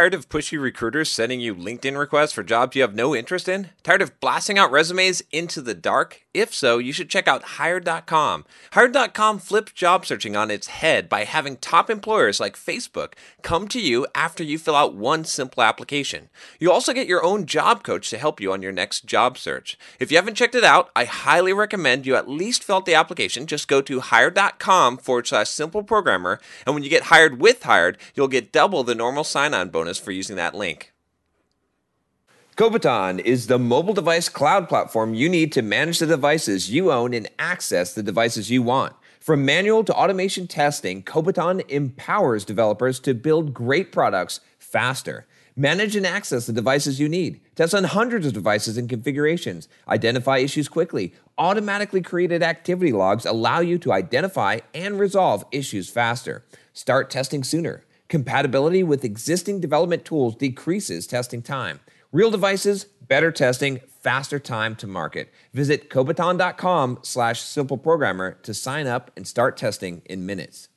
Tired of pushy recruiters sending you LinkedIn requests for jobs you have no interest in? Tired of blasting out resumes into the dark? If so, you should check out Hired.com. Hired.com flips job searching on its head by having top employers like Facebook come to you after you fill out one simple application. You also get your own job coach to help you on your next job search. If you haven't checked it out, I highly recommend you at least fill out the application. Just go to Hired.com forward slash simple programmer, and when you get hired with Hired, you'll get double the normal sign on bonus for using that link. Kobiton is the mobile device cloud platform you need to manage the devices you own and access the devices you want. From manual to automation testing, Kobiton empowers developers to build great products faster. Manage and access the devices you need. Test on hundreds of devices and configurations. Identify issues quickly. Automatically created activity logs allow you to identify and resolve issues faster. Start testing sooner. Compatibility with existing development tools decreases testing time. Real devices, better testing, faster time to market. Visit Kobiton.com slash simple programmer to sign up and start testing in minutes.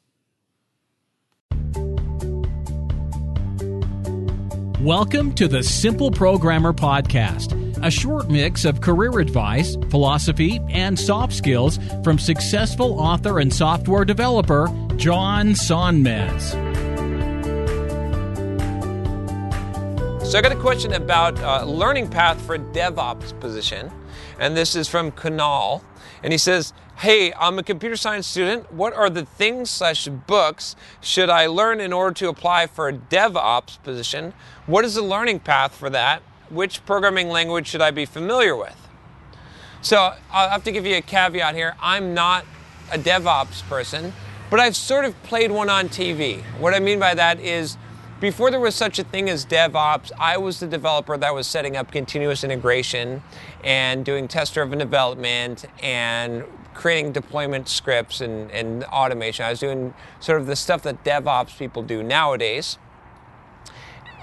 Welcome to the Simple Programmer Podcast, a short mix of career advice, philosophy, and soft skills from successful author and software developer John Sonmez. So I got a question about uh, learning path for a DevOps position, and this is from Kunal, and he says, "Hey, I'm a computer science student. What are the things slash books should I learn in order to apply for a DevOps position? What is the learning path for that? Which programming language should I be familiar with?" So I'll have to give you a caveat here. I'm not a DevOps person, but I've sort of played one on TV. What I mean by that is before there was such a thing as DevOps, I was the developer that was setting up continuous integration and doing test driven development and creating deployment scripts and, and automation. I was doing sort of the stuff that DevOps people do nowadays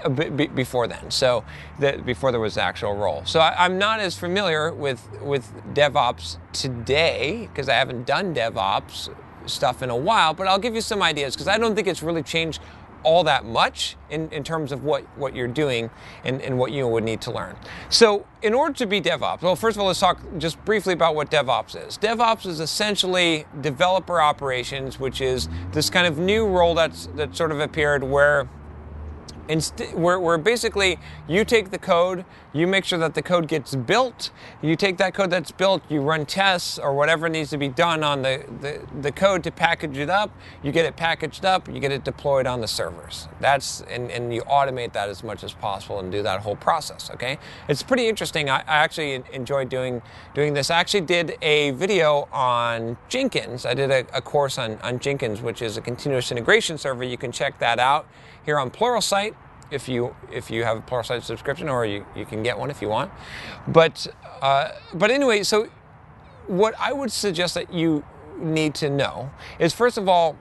uh, a bit before then. So that before there was the actual role. So I, am not as familiar with with DevOps today because I haven't done DevOps stuff in a while. But I'll give you some ideas because I don't think it's really changed all that much in, in terms of what, what you're doing and, and what you would need to learn. So, in order to be DevOps, well, first of all, let's talk just briefly about what DevOps is. DevOps is essentially developer operations, which is this kind of new role that's that sort of appeared where Inst- where, where basically you take the code, you make sure that the code gets built, you take that code that's built, you run tests or whatever needs to be done on the, the, the code to package it up, you get it packaged up, you get it deployed on the servers. That's and, and you automate that as much as possible and do that whole process, okay? It's pretty interesting. I, I actually enjoy doing doing this. I actually did a video on Jenkins. I did a, a course on, on Jenkins, which is a continuous integration server. You can check that out here on Pluralsight if you if you have a Pluralsight subscription, or you, you can get one if you want. But uh, but anyway, so what I would suggest that you need to know is first of all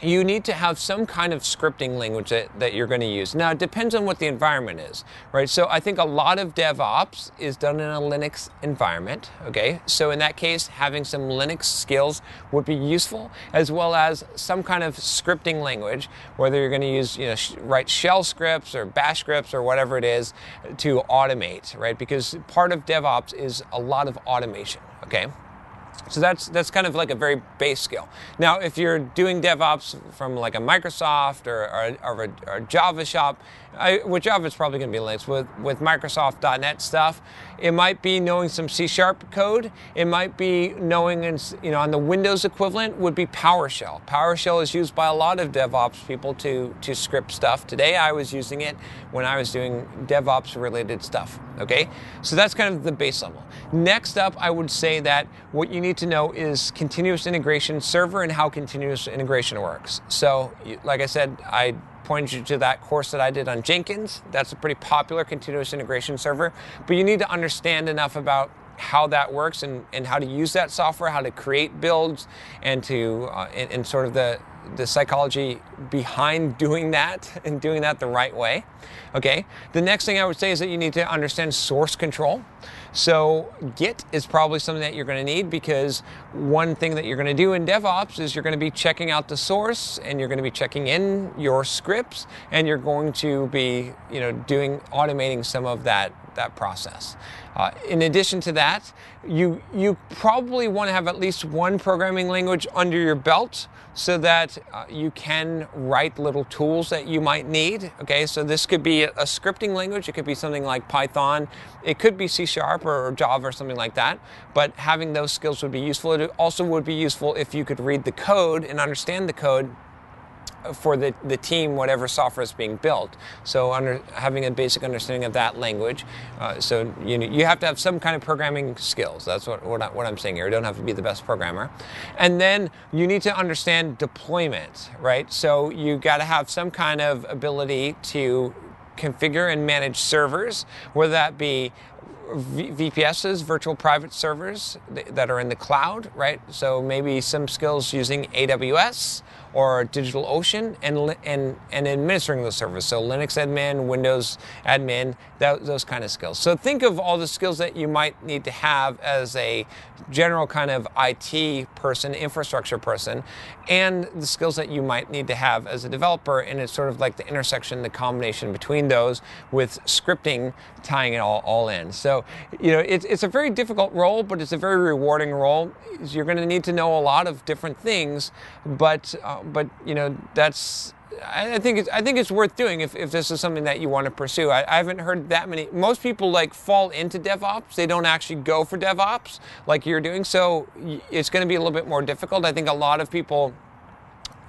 you need to have some kind of scripting language that, that you're going to use. Now, it depends on what the environment is, right? So I think a lot of DevOps is done in a Linux environment, okay? So in that case, having some Linux skills would be useful, as well as some kind of scripting language, whether you're going to use, you know, sh- write shell scripts or bash scripts or whatever it is to automate, right? Because part of DevOps is a lot of automation, okay? So that's that's kind of like a very base skill. Now, if you're doing DevOps from like a Microsoft or, or, or, a, or a, Java shop, I, with Java it's probably going to be Linux. With with Microsoft.NET stuff, it might be knowing some C sharp code. It might be knowing, and you know, on the Windows equivalent would be PowerShell. PowerShell is used by a lot of DevOps people to to script stuff. Today I was using it when I was doing DevOps related stuff. Okay, so that's kind of the base level. Next up, I would say that what you need to know is continuous integration server and how continuous integration works. So, like I said, I pointed you to that course that I did on Jenkins. That's a pretty popular continuous integration server, but you need to understand enough about how that works and, and how to use that software, how to create builds, and to uh, and, and sort of the the psychology behind doing that and doing that the right way. Okay. The next thing I would say is that you need to understand source control. So Git is probably something that you're going to need because one thing that you're going to do in DevOps is you're going to be checking out the source and you're going to be checking in your scripts and you're going to be, you know, doing automating some of that that process. Uh, in addition to that, you you probably want to have at least one programming language under your belt so that uh, you can write little tools that you might need. Okay, so this could be a, a scripting language. It could be something like Python. It could be C Sharp or, Java or something like that. But having those skills would be useful. It also would be useful if you could read the code and understand the code for the, the team whatever software is being built. So under, having a basic understanding of that language. Uh, so you, you have to have some kind of programming skills. That's what, what, I, I'm saying here. You don't have to be the best programmer. And then you need to understand deployment, right? So you got to have some kind of ability to configure and manage servers, whether that be VPSs, virtual private servers that are in the cloud, right? So maybe some skills using AWS or DigitalOcean and, and, and administering those servers. So Linux admin, Windows admin, that, those kind of skills. So think of all the skills that you might need to have as a general kind of IT person, infrastructure person, and the skills that you might need to have as a developer. And it's sort of like the intersection, the combination between those with scripting tying it all, all in. So, you know, it's, it's a very difficult role, but it's a very rewarding role. You're going to need to know a lot of different things, but uh, but you know that's I think it's I think it's worth doing if, if this is something that you want to pursue. I, I, haven't heard that many. Most people like fall into DevOps. They don't actually go for DevOps like you're doing. So it's going to be a little bit more difficult. I think a lot of people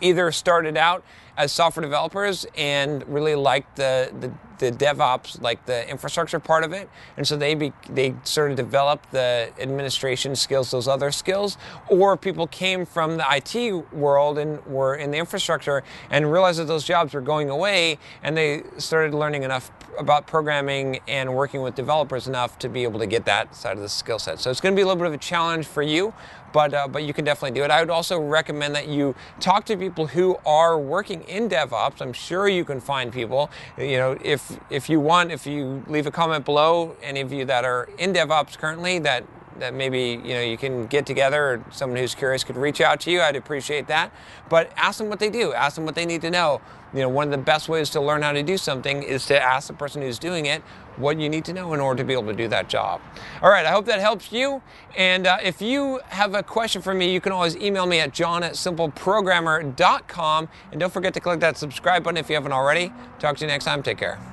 either started out as software developers and really liked the, the the DevOps, like the infrastructure part of it, and so they be, they sort of developed the administration skills, those other skills, or people came from the IT world and were in the infrastructure and realized that those jobs were going away, and they started learning enough about programming and working with developers enough to be able to get that side of the skill set. So it's going to be a little bit of a challenge for you, but uh, but you can definitely do it. I would also recommend that you talk to people who are working in DevOps. I'm sure you can find people. You know, if if you want, if you leave a comment below, any of you that are in DevOps currently that that maybe you know you can get together or someone who's curious could reach out to you. I'd appreciate that. But ask them what they do. Ask them what they need to know. You know one of the best ways to learn how to do something is to ask the person who's doing it what you need to know in order to be able to do that job. All right i hope that helps you. And uh, if you have a question for me you can always email me at john at simpleprogrammer.com and don't forget to click that subscribe button if you haven't already. Talk to you next time. Take care